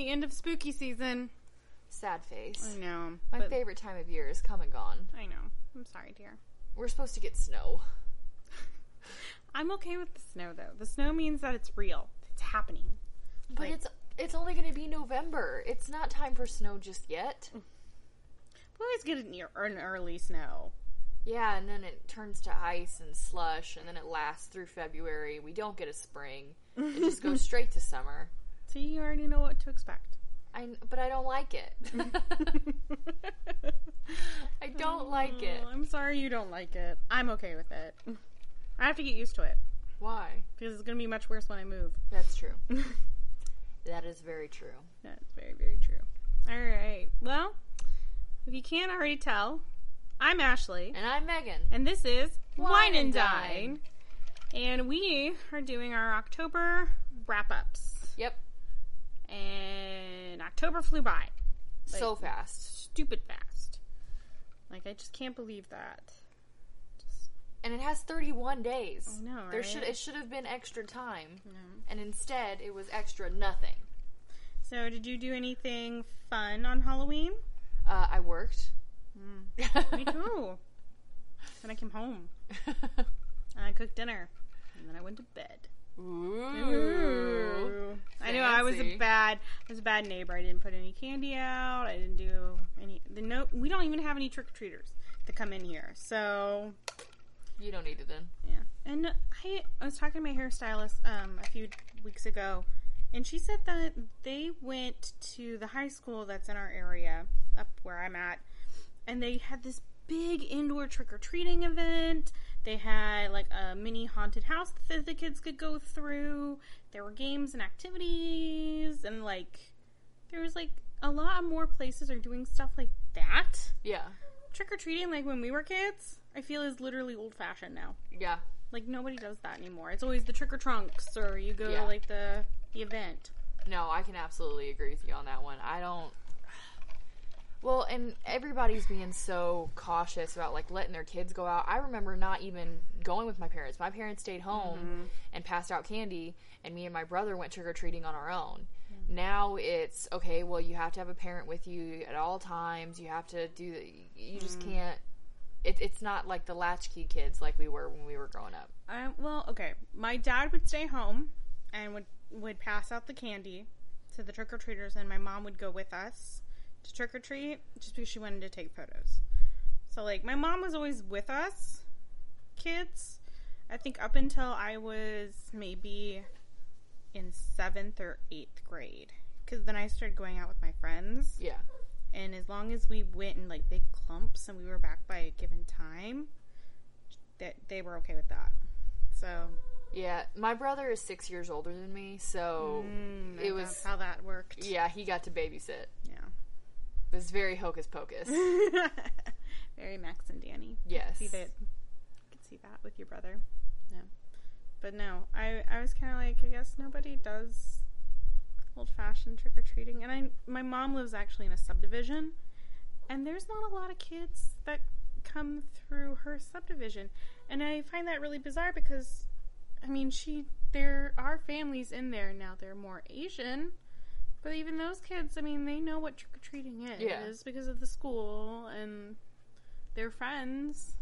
the end of spooky season. Sad face. I know. My but- favorite time of year is come and gone. I know. I'm sorry, dear. We're supposed to get snow. I'm okay with the snow though. The snow means that it's real. It's happening. But Like- it's it's only going to be November. It's not time for snow just yet. Mm. We always get an, ear- an early snow. Yeah, and then it turns to ice and slush, and then it lasts through February. We don't get a spring. It just goes straight to summer. So you already know what to expect. I, but I don't like it. I don't like it. Oh, I'm sorry you don't like it. I'm okay with it. I have to get used to it Why? because it's going to be much worse when I move. That's true. that is very true. That's very, very true. All right. Well, if you can't already tell, I'm Ashley, And I'm Megan. and this is Wine and Dine. Dine. And we are doing our October wrap ups. Yep. And October flew by. so fast. Stupid fast. Like, I just can't believe that. Just, And it has 31 days. I know, There right? should it should have been extra time. And instead it was extra nothing. So, did you do anything fun on Halloween? Uh, I worked. Me too. Then I came home and I cooked dinner, and then I went to bed. Ooh. I know I was a bad, I was a bad neighbor. I didn't put any candy out. I didn't do any. The no, we don't even have any trick or treaters to come in here. So You don't need it then. yeah, and I, I was talking to my hairstylist um, a few weeks ago, and she said that they went to the high school that's in our area, up where I'm at, and they had this big indoor trick or treating event. They had like a mini haunted house that the kids could go through. There were games and activities, and like there was like a lot more places are doing stuff like that. Yeah. Trick or treating, like when we were kids, I feel is literally old fashioned now. Yeah. Like nobody does that anymore. It's always the trick or trunks, or you go Yeah. to like the the event. No, I can absolutely agree with you on that one. I don't. Well, and everybody's being so cautious about like letting their kids go out. I remember not even going with my parents. My parents stayed home mm-hmm. and passed out candy, and me and my brother went trick or treating on our own. Now it's okay. Well, you have to have a parent with you at all times. You have to do. The, you just mm-hmm. can't. It, it's not like the latchkey kids like we were when we were growing up. I, well, okay. My dad would stay home and would would pass out the candy to the trick or treaters, and my mom would go with us to trick or treat just because she wanted to take photos. So like my mom was always with us, kids. I think up until I was maybe in seventh or eighth grade, because then I started going out with my friends. Yeah. And as long as we went in like big clumps and we were back by a given time, that they were okay with that. So Yeah. My brother is six years older than me, so mm, it was. how that worked. Yeah, he got to babysit. Yeah. It was very hocus pocus. Very Max and Danny. Yes. See that? I could see that with your brother. Yeah. But no, I I was kind of like I guess nobody does old fashioned trick or treating, and I my mom lives actually in a subdivision, and there's not a lot of kids that come through her subdivision, and I find that really bizarre because, I mean, she there are families in there now. They're more Asian. But even those kids, I mean, they know what trick or treating is Yeah. because of the school and their friends.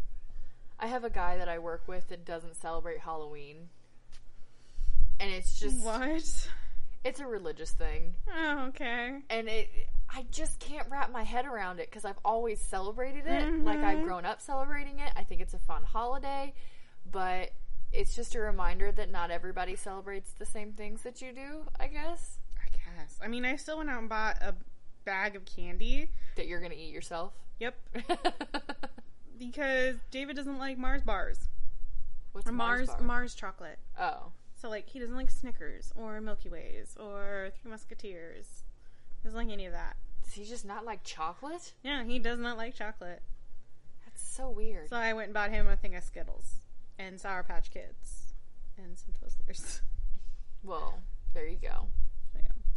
I have a guy that I work with that doesn't celebrate Halloween. And it's just What? it's a religious thing. Oh, okay. And it I just can't wrap my head around it cuz I've always celebrated it. Mm-hmm. Like I've grown up celebrating it. I think it's a fun holiday, but it's just a reminder that not everybody celebrates the same things that you do, I guess. I guess. I mean, I still went out and bought a bag of candy. That you're going to eat yourself. Yep. Because David doesn't like Mars bars What's or Mars bar? Mars chocolate. Oh. So like he doesn't like Snickers or Milky Ways or Three Musketeers. He doesn't like any of that. Does he just not like chocolate? Yeah, he does not like chocolate. That's so weird. So I went and bought him a thing of Skittles and Sour Patch Kids and some Twizzlers. Well, there you go.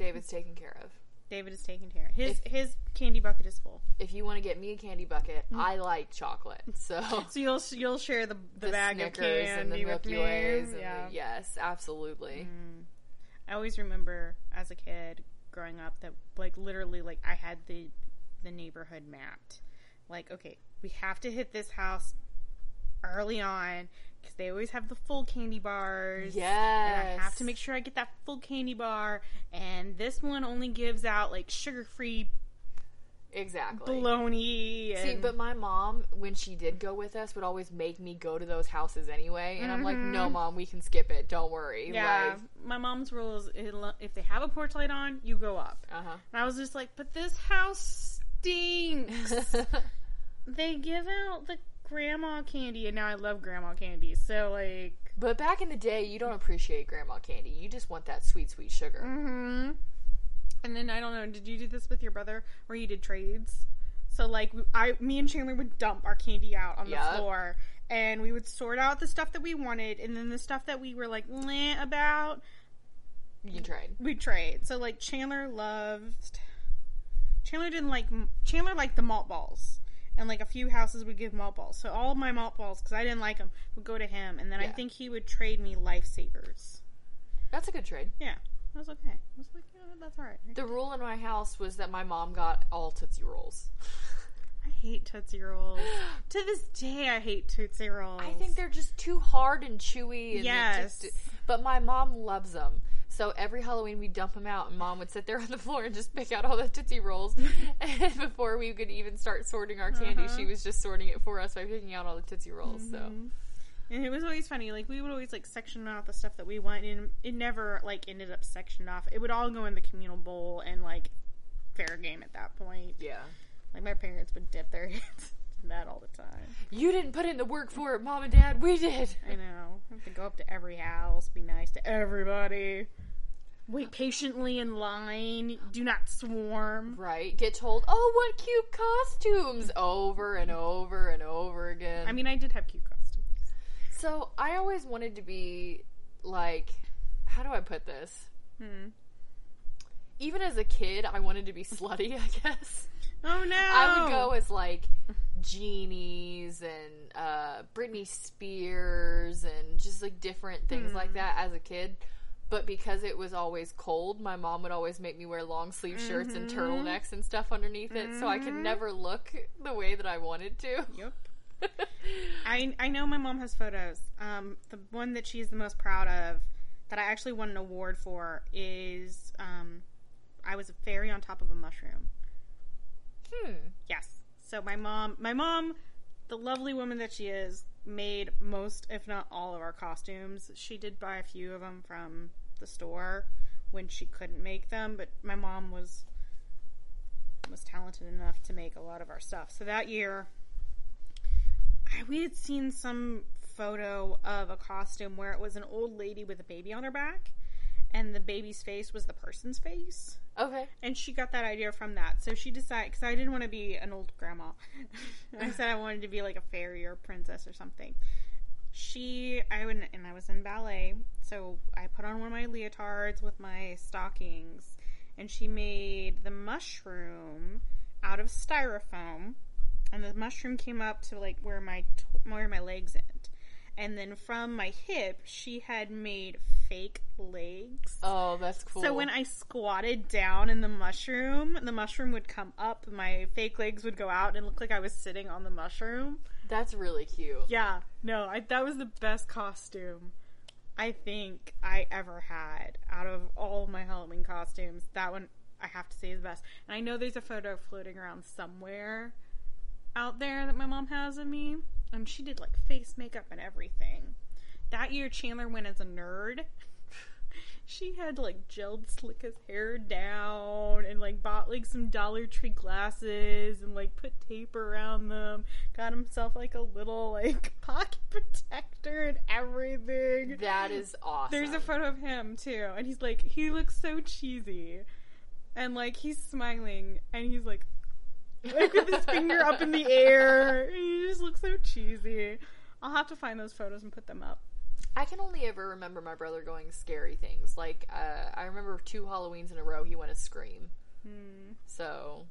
David's taken care of. David is taken care of. His his candy bucket is full. If you want to get me a candy bucket, I like chocolate. So So you'll you'll share the the, the bag Snickers of candy and the with Milky. Ways. Yeah. the, yes, absolutely. Mm. I always remember as a kid growing up that like literally like I had the the neighborhood mapped. Like, okay, we have to hit this house early on because they always have the full candy bars. Yeah. And I have to make sure I get that full candy bar. And this one only gives out like sugar free Exactly. bologna. See, but my mom, when she did go with us, would always make me go to those houses anyway. And I'm like, no, mom, we can skip it. Don't worry. Mm-hmm. yeah, my mom's rule is if they have a porch light on, you go up. Like, uh And I was just like, but this house stinks. they give out the grandma candy, and now I love grandma candy. So like, but back in the day, you don't appreciate grandma candy. You just want that sweet, sweet sugar. hmm and then I don't know. Did you do this with your brother, where you did trades? So like, I, me and Chandler would dump our candy out on Yup. the floor, and we would sort out the stuff that we wanted, and then the stuff that we were like meh about, You trade. we trade. So like Chandler loved Chandler didn't like Chandler liked the malt balls. And like a few houses would give malt balls. So all of my malt balls cuz I didn't like them would go to him and then I Yeah. think he would trade me lifesavers. That's a good trade. Yeah. I was okay. I was like, yeah, that's all right. The rule in my house was that my mom got all Tootsie Rolls. I hate Tootsie Rolls. to this day I hate Tootsie Rolls. I think they're just too hard and chewy. And Yes. Just, but my mom loves them. So every Halloween we dump them out, and mom would sit there on the floor and just pick out all the Tootsie Rolls. and before we could even start sorting our candy, Uh-huh. she was just sorting it for us by picking out all the Tootsie Rolls. So Mhm. And it was always funny. Like we would always like section off the stuff that we want, and it never like ended up sectioned off. It would all go in the communal bowl and like fair game at that point. yeah, Like my parents would dip their hands that all the time. you didn't put in the work for it, mom and dad. We did. I know. I have to go up to every house, be nice to everybody. Wait patiently in line. Do not swarm. Right? Get told, oh, what cute costumes, over and over and over again. I mean, I did have cute costumes. So I always wanted to be like, how do I put this? Hmm. Even as a kid, I wanted to be slutty. I guess Oh no! I would go as like genies and uh, Britney Spears and just like different things like that as a kid. But because it was always cold, my mom would always make me wear long sleeve shirts and turtlenecks and stuff underneath it, so I could never look the way that I wanted to. Yep. I I know my mom has photos. Um, the one that she's the most proud of, that I actually won an award for, is um, I was a fairy on top of a mushroom. Hmm. Yes. So my mom, my mom, the lovely woman that she is, made most, if not all, of our costumes. She did buy a few of them from the store when she couldn't make them, but my mom was was talented enough to make a lot of our stuff. So that year, I, we had seen some photo of a costume where it was an old lady with a baby on her back, and the baby's face was the person's face Okay. and she got that idea from that. So she decided because I didn't want to be an old grandma. I said I wanted to be like a fairy or princess or something. She, I would, and I was in ballet, so I put on one of my leotards with my stockings, and she made the mushroom out of styrofoam, and the mushroom came up to like where my where my legs end, and then from my hip she had made fake legs. Oh, that's cool. So when I squatted down in the mushroom, the mushroom would come up, my fake legs would go out, and look like I was sitting on the mushroom. that's really cute. Yeah, no, I, that was the best costume I think I ever had out of all my Halloween costumes. That one I have to say is the best. And I know there's a photo floating around somewhere out there that my mom has of me, and she did like face makeup and everything. That year, Chandler went as a nerd. She had like gelled slick his hair down and like bought like some Dollar Tree glasses and like put tape around them. Got himself like a little like pocket protector and everything. That is awesome. There's a photo of him too, and he's like, he looks so cheesy, and like he's smiling, and he's like, like with his finger up in the air. He just looks so cheesy. I'll have to find those photos and put them up. I can only ever remember my brother going scary things. Like uh, I remember two Halloweens in a row he went as Scream. Hmm. So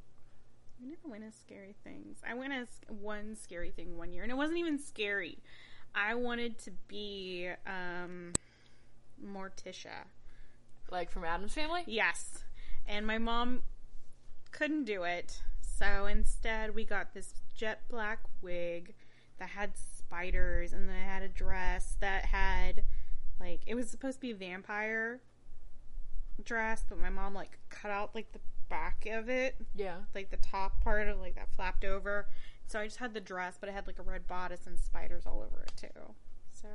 I never went as scary things. I went as one scary thing one year, and it wasn't even scary. I wanted to be um, Morticia. like from Addams Family. Yes. And my mom couldn't do it. So instead, we got this jet black wig that had spiders and then it had a dress that had like it was supposed to be a vampire dress, but my mom like cut out like the back of it, Yeah. like the top part of like that flapped over. So I just had the dress, but it had like a red bodice and spiders all over it too. So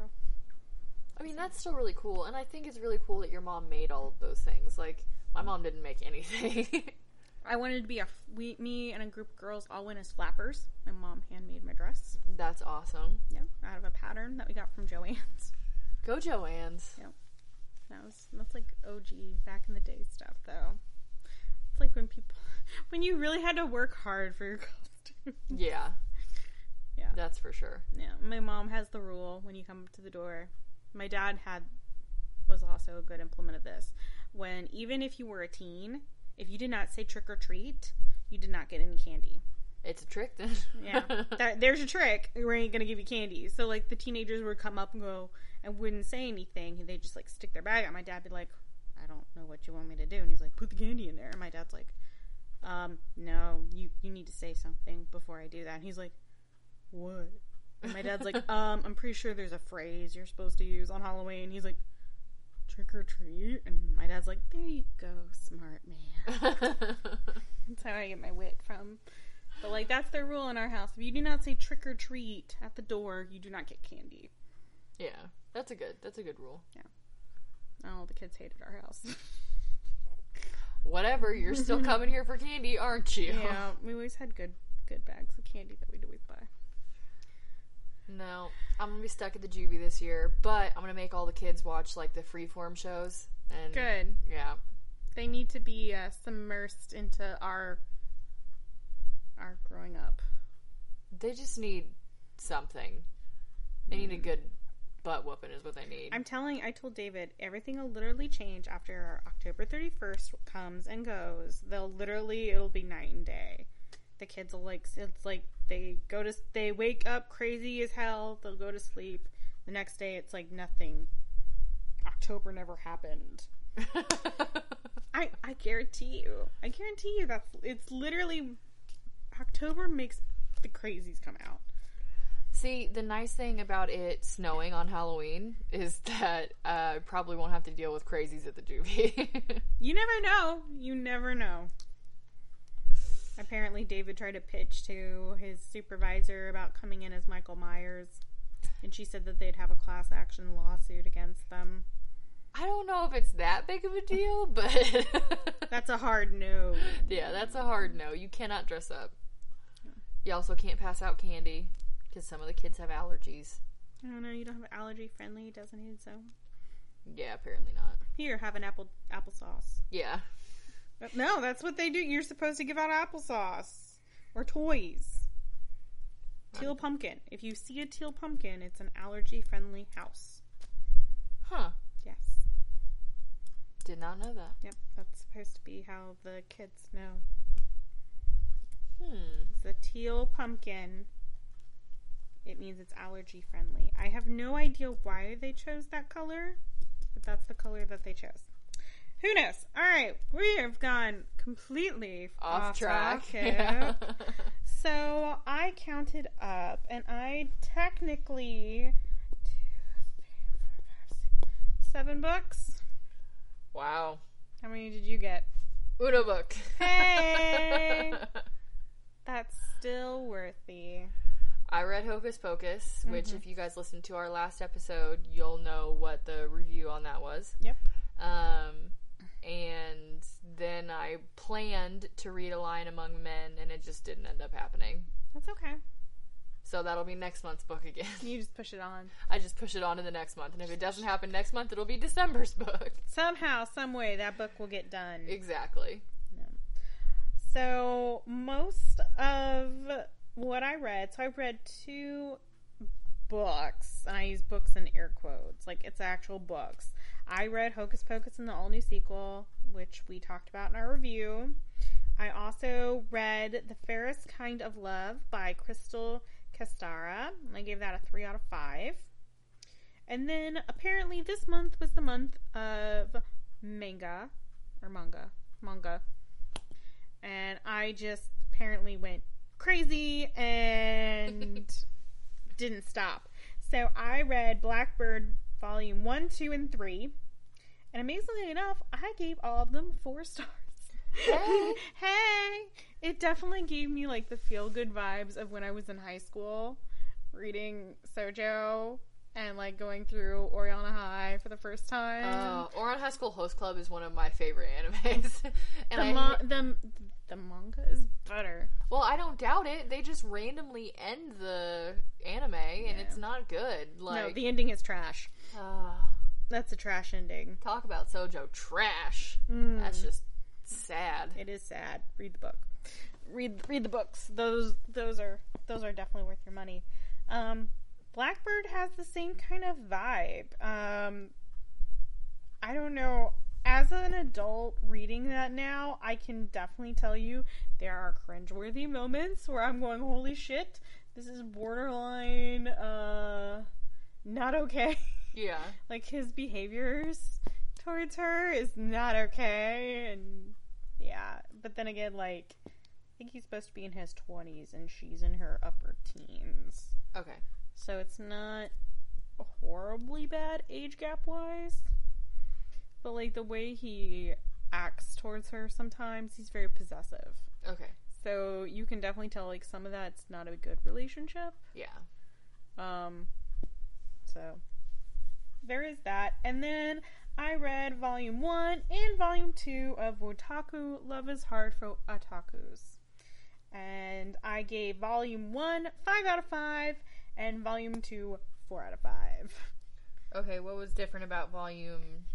I mean, that's still really cool, and I think it's really cool that your mom made all of those things. Like, my mom didn't make anything. I wanted to be a we me and a group of girls all went as flappers. My mom handmade my dress. that's awesome. Yeah, out of a pattern that we got from Joann's. Go Joann's. That was that's like OG back in the day stuff though. It's like when people when you really had to work hard for your costume. Yeah. Yeah. That's for sure. Yeah, my mom has the rule when you come up to the door. My dad had was also a good implement of this. When even if you were a teen, if you did not say trick or treat, you did not get any candy. It's a trick then. Yeah, that, there's a trick. We ain't gonna give you candy. So like the teenagers would come up and go and wouldn't say anything. They'd just like stick their bag out. My dad would be like, "I don't know what you want me to do," and he's like, "Put the candy in there." And my dad's like, "Um, no, you you need to say something before I do that." And he's like, "What?" And my dad's like, "Um, I'm pretty sure there's a phrase you're supposed to use on Halloween." He's like, "Trick or treat," and my dad's like, "There you go, smart man." That's how I get my wit from. But like that's their rule in our house. If you do not say trick or treat at the door, you do not get candy. yeah. That's a good. That's a good rule. Yeah. All oh, the kids hated our house. Whatever. You're still coming here for candy, aren't you? yeah, we always had good good bags of candy that we'd always buy. No, I'm gonna be stuck at the juvie this year, but I'm gonna make all the kids watch like the freeform shows. And Good. Yeah. They need to be uh, submersed into our our growing up. They just need something. They need a good butt whooping, is what they need. I'm telling. I told David everything will literally change after October 31st comes and goes. They'll literally it'll be night and day. The kids will like it's like they go to they wake up crazy as hell. They'll go to sleep. The next day it's like nothing. October never happened. I I guarantee you. I guarantee you that's it's literally October makes the crazies come out. See, the nice thing about it snowing on Halloween is that uh, I probably won't have to deal with crazies at the juvie. You never know. You never know. Apparently, David tried to pitch to his supervisor about coming in as Michael Myers, and she said that they'd have a class action lawsuit against them. I don't know if it's that big of a deal, but That's a hard no. yeah, that's a hard no. You cannot dress up. You also can't pass out candy because some of the kids have allergies. I don't know. You don't have allergy friendly designated zone. Yeah, apparently not. Here, have an apple applesauce. Yeah. No, that's what they do. You're supposed to give out applesauce or toys. Teal pumpkin. If you see a teal pumpkin, it's an allergy friendly house. Huh. Yes. Did not know that. Yep. That's supposed to be how the kids know. Hmm. It's a teal pumpkin. It means it's allergy friendly. I have no idea why they chose that color, but that's the color that they chose. Who knows? All right, we have gone completely Off, track. Yeah. so I counted up, and I technically seven books. wow. How many did you get? Uno book. Hey! That's still worthy. I read Hocus Pocus, which, Mm-hmm. if you guys listened to our last episode, you'll know what the review on that was. Yep. Um, and then I planned to read A Lion Among Men, and it just didn't end up happening. That's okay. So that'll be next month's book again. You just push it on. I just push it on to the next month, and if it doesn't happen next month, it'll be December's book. Somehow, some way, that book will get done. Exactly. So most of what I read, so I read two books, and I use books in air quotes, like it's actual books. I read Hocus Pocus and the all new sequel, which we talked about in our review. I also read The Fairest Kind of Love by Crystal Castara. I gave that a three out of five. And then apparently this month was the month of manga or manga. manga. And I just apparently went crazy and didn't stop. So I read Blackbird volume 1, 2, and 3. And amazingly enough, I gave all of them four stars. Hey. hey! It definitely gave me like the feel good vibes of when I was in high school reading shojo and like going through Ouran High for the first time. Uh, Ouran High School Host Club is one of my favorite animes, and the, I ma- the, the manga is better. well, I don't doubt it. They just randomly end the anime, and Yeah. it's not good. no, the ending is trash. ah, That's a trash ending. talk about shojo trash. Mm. That's just sad. It is sad. Read the book. Read read the books. Those those are those are definitely worth your money. Um, Blackbird has the same kind of vibe. Um, I don't know. As an adult reading that now, I can definitely tell you there are cringeworthy moments where I'm going, "Holy shit, this is borderline uh not okay." Yeah. like his behaviors towards her is not okay and yeah but then again like i think he's supposed to be in his 20s and she's in her upper teens Okay. so it's not horribly bad age gap wise but like the way he acts towards her sometimes he's very possessive Okay. so you can definitely tell like some of that's not a good relationship Yeah. um, so there is that. And then I read volume one and volume two of Otaku Love is Hard for Otakus. And I gave volume one five out of five and volume two four out of five. Okay. What was different about volume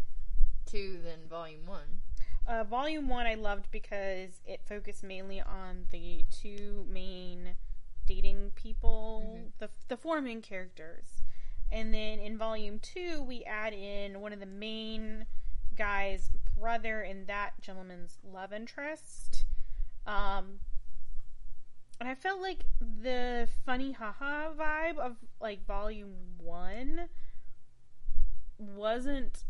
two than volume one? Uh, volume one I loved because it focused mainly on the two main dating people, Mhm. the the four main characters, and then in volume two we add in one of the main guy's brother and that gentleman's love interest. Um, and I felt like the funny haha vibe of like volume one wasn't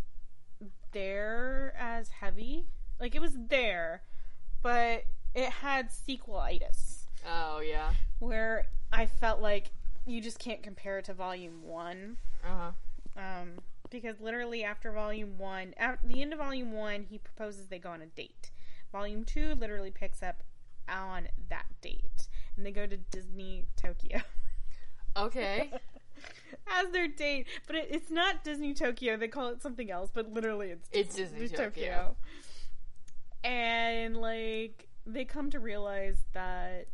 there as heavy. Like it was there, but it had sequelitis Oh yeah. where I felt like you just can't compare it to volume one. Uh huh. Um, because literally after volume one, at the end of volume one, he proposes they go on a date. Volume two literally picks up on that date, and they go to Disney Tokyo Okay. as their date. But it, it's not Disney Tokyo; they call it something else. But literally, it's It's Disney Tokyo. And like they come to realize that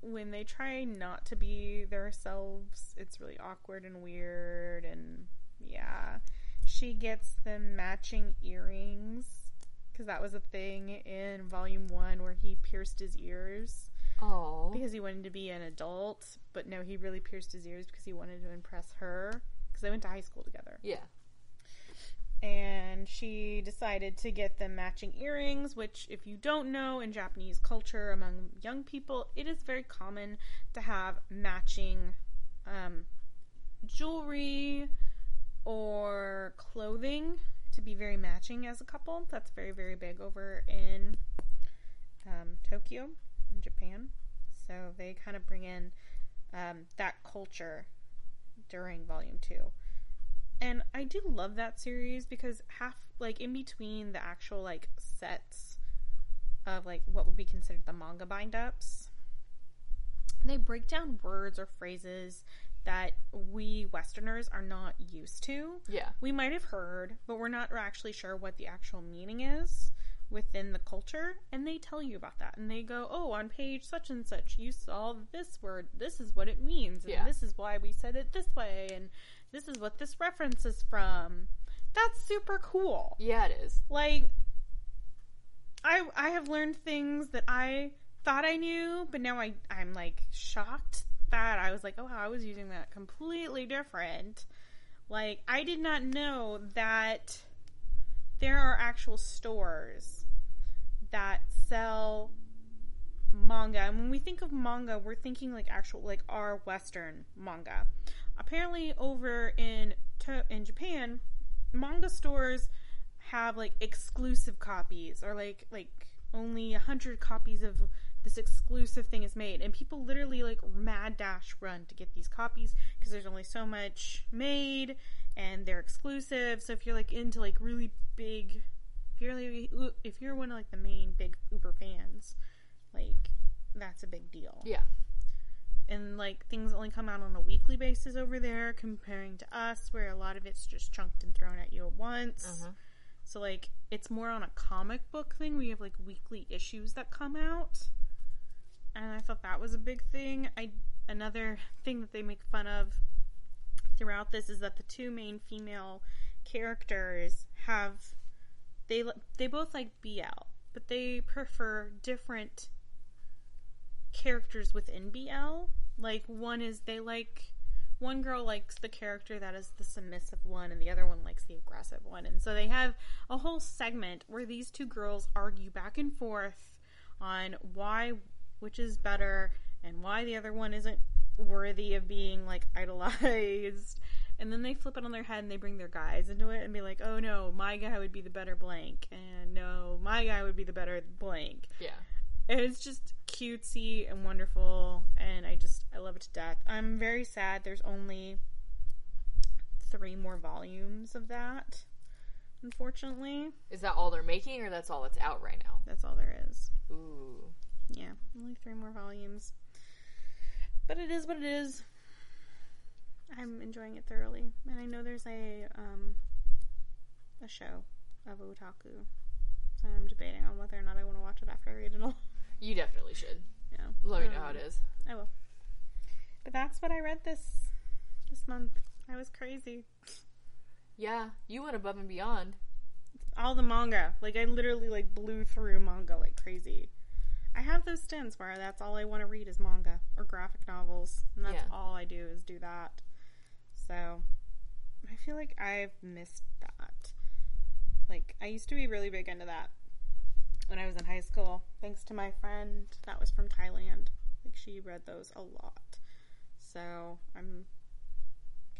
when they try not to be themselves, it's really awkward and weird. And yeah, she gets them matching earrings because that was a thing in volume one where he pierced his ears Oh. because he wanted to be an adult. But no, he really pierced his ears because he wanted to impress her because they went to high school together Yeah. and she decided to get them matching earrings, which, if you don't know, in Japanese culture among young people, it is very common to have matching um, jewelry or clothing to be very matching as a couple. That's very, very big over in um, Tokyo, Japan. So they kind of bring in um, that culture during volume two and I do love that series because half like in between the actual like sets of like what would be considered the manga bind ups they break down words or phrases that we westerners are not used to Yeah. we might have heard but we're not actually sure what the actual meaning is within the culture and they tell you about that. And they go oh on page such and such you saw this word. This is what it means and Yeah. this is why we said it this way and this is what this reference is from. That's super cool. Yeah, it is. like i i have learned things that i thought i knew but now i i'm like shocked that i was like oh i was using that completely different. Like i did not know that there are actual stores that sell manga. And when we think of manga we're thinking like actual like our western manga. Apparently over in in japan manga stores have like exclusive copies or like like only a hundred copies of this exclusive thing is made, and people literally like mad dash run to get these copies because there's only so much made, and they're exclusive. So if you're like into like really big, you're if you're one of like the main big Uber fans, like that's a big deal Yeah. and like things only come out on a weekly basis over there comparing to us where a lot of it's just chunked and thrown at you at once Mhm. so like it's more on a comic book thing we have like weekly issues that come out and i thought that was a big thing i another thing that they make fun of throughout this is that the two main female characters have they they both like BL, but they prefer different characters within BL. Like one is they like one girl likes the character that is the submissive one and the other one likes the aggressive one. And so they have a whole segment where these two girls argue back and forth on why which is better and why the other one isn't worthy of being like idolized. And then they flip it on their head and they bring their guys into it and be like, "Oh no, my guy would be the better blank." And no, my guy would be the better blank. Yeah. And it's just cutesy and wonderful and I just I love it to death. I'm very sad there's only 3 more volumes of that. Unfortunately, Is that all they're making, or that's all that's out right now? that's all there is. Ooh. Yeah, only 3 more volumes. But it is what it is. I'm enjoying it thoroughly. And I know there's a um a show of otaku. So I'm debating on whether or not I want to watch it after I read it all. You definitely should. Yeah. Let me know Um, how it is. I will. But that's what I read this this month. I was crazy. Yeah, you went above and beyond. All the manga. Like I literally like blew through manga like crazy. I have those stints where that's all I want to read is manga or graphic novels. And that's Yeah. all I do is do that. So I feel like I've missed that. Like I used to be really big into that when I was in high school, thanks to my friend that was from Thailand. Like she read those a lot. So I'm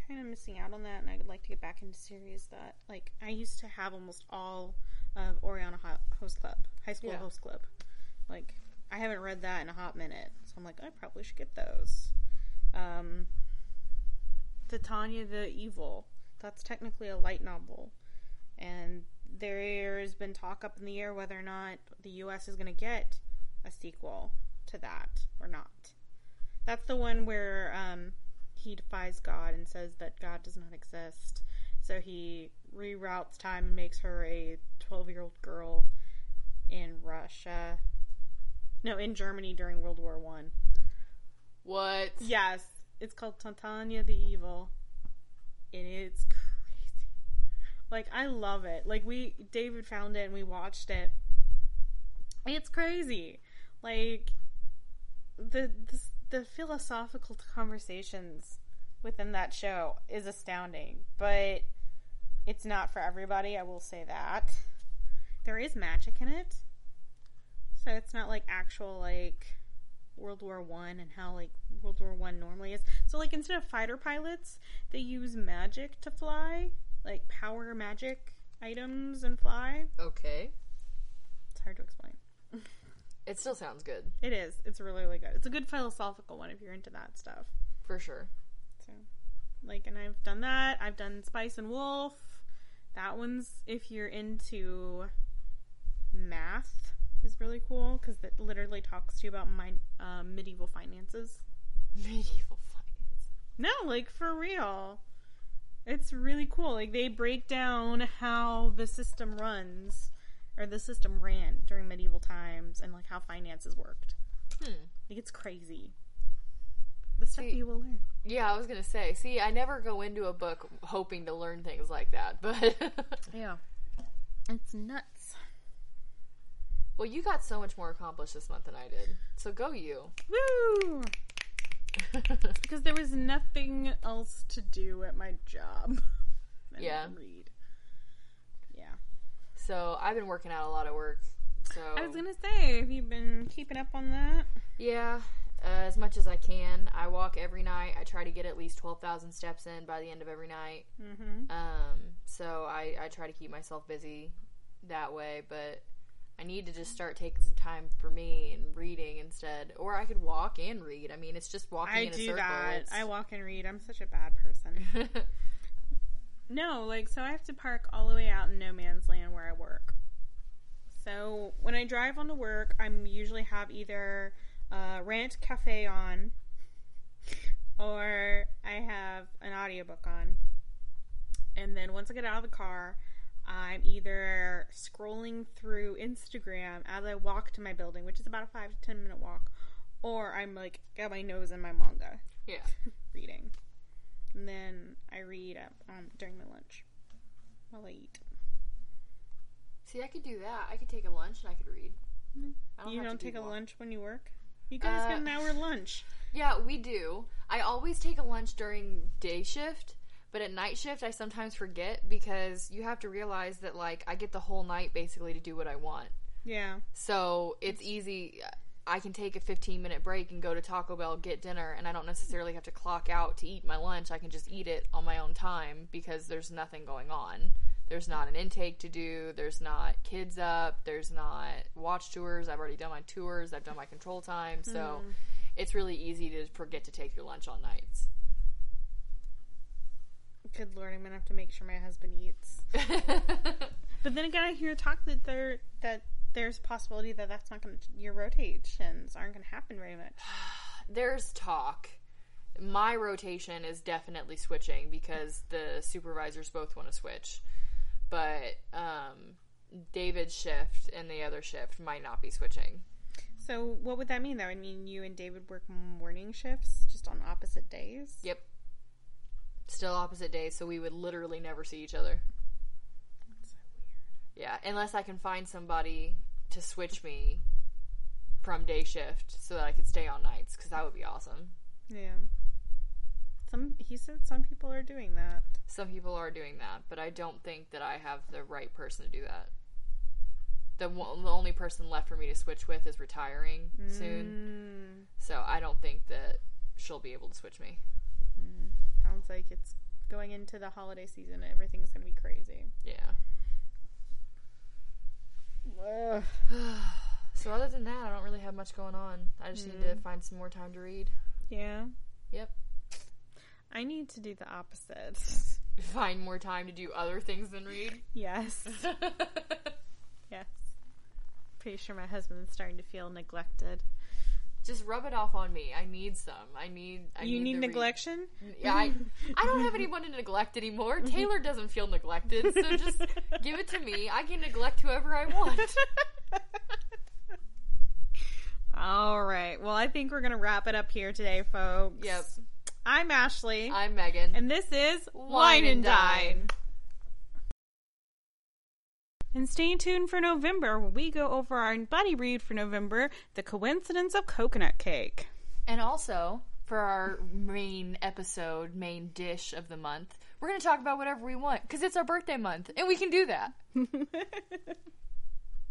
kind of missing out on that and I would like to get back into series that like I used to have almost all of Ouran Host Club, High School Yeah. Host Club. Like I haven't read that in a hot minute. So I'm like I probably should get those. Um Tanya the Evil. That's technically a light novel. And there's been talk up in the air whether or not the US is going to get a sequel to that or not. That's the one where um, he defies God and says that God does not exist. So he reroutes time and makes her a 12 year old girl in Russia. No, in Germany during World War One. What? Yes, it's called Tanya the Evil, and it's crazy. Like I love it. Like we, David found it and we watched it. It's crazy. Like the, the philosophical conversations within that show is astounding, but it's not for everybody. I will say that there is magic in it, so it's not like actual like World War One and how like World War One normally is. So like instead of fighter pilots, they use magic to fly, like power magic items and fly. Okay. It's hard to explain. It still sounds good, It is. It's really really good. It's a good philosophical one if you're into that stuff. for sure. So, like, and I've done that. I've done Spice and Wolf. That one's if you're into math is really cool because it literally talks to you about my um, medieval finances. Medieval finance. No, like for real. It's really cool. Like they break down how the system runs or the system ran during medieval times and like how finances worked. Hmm. Like it's crazy. The stuff See- you will learn. Yeah, I was gonna say. See, I never go into a book hoping to learn things like that, but Yeah. It's nuts. Well, you got so much more accomplished this month than I did. So go you. Woo! Because there was nothing else to do at my job. Yeah. Read. Yeah. so I've been working out a lot of work. So I was gonna say, have you been keeping up on that? yeah, uh, as much as I can. I walk every night. I try to get at least twelve thousand steps in by the end of every night. Mm-hmm. Um, so I, I try to keep myself busy that way, but I need to just start taking some time for me and reading instead. Or I could walk and read. I mean, it's just walking I in a do circle. that. It's- I walk and read. I'm such a bad person. no, like so I have to park all the way out in no man's land where I work. So when I drive on to work, I'm usually have either uh, rant cafe on or I have an audiobook on. And then once I get out of the car, I'm either scrolling through Instagram as I walk to my building, which is about a five to ten minute walk, or I'm like got my nose in my manga yeah. reading. And then I read um, during my lunch while I eat. See, I could do that. I could take a lunch and I could read. I you have don't take do a one. lunch when you work? You guys Uh, get an hour lunch. Yeah, we do. I always take a lunch during day shift, but at night shift I sometimes forget because you have to realize that like I get the whole night basically to do what I want. Yeah. So it's easy. I can take a 15 minute break and go to Taco Bell, get dinner, and I don't necessarily have to clock out to eat my lunch. I can just eat it on my own time because there's nothing going on. There's not an intake to do. There's not kids up. There's not watch tours. I've already done my tours. I've done my control time. So mm-hmm. it's really easy to forget to take your lunch on nights. Good lord, I'm gonna have to make sure my husband eats. But then again, I hear talk that there that there's a possibility that that's not gonna your rotations aren't gonna happen very much. There's talk. My rotation is definitely switching because the supervisors both want to switch. But um, David's shift and the other shift might not be switching. So what would that mean though? I mean, you and David work morning shifts just on opposite days. Yep. Still opposite days, so we would literally never see each other. That's so weird. Yeah, unless I can find somebody to switch me from day shift so that I could stay on nights, because that would be awesome. Yeah. Some he said some people are doing that. Some people are doing that, but I don't think that I have the right person to do that. The, one, the only person left for me to switch with is retiring soon, Mm, so I don't think that she'll be able to switch me. Sounds like it's going into the holiday season. Everything's gonna be crazy. Yeah. So other than that, I don't really have much going on. I just need to mm-hmm. find some more time to read. Yeah. Yep. I need to do the opposite. Find more time to do other things than read. yes. Yes. Pretty sure my husband's starting to feel neglected. Just rub it off on me. I need some. I need. I you need read. neglection? Yeah, I, I don't have anyone to neglect anymore. Taylor doesn't feel neglected, so just give it to me. I can neglect whoever I want. All right. Well, I think we're going to wrap it up here today, folks. Yep. I'm Ashley. I'm Megan. and this is Wine and Dine. And stay tuned for November where we go over our buddy read for November, The Coincidence of Coconut Cake. And also, for our main episode, main dish of the month, we're going to talk about whatever we want because it's our birthday month and we can do that.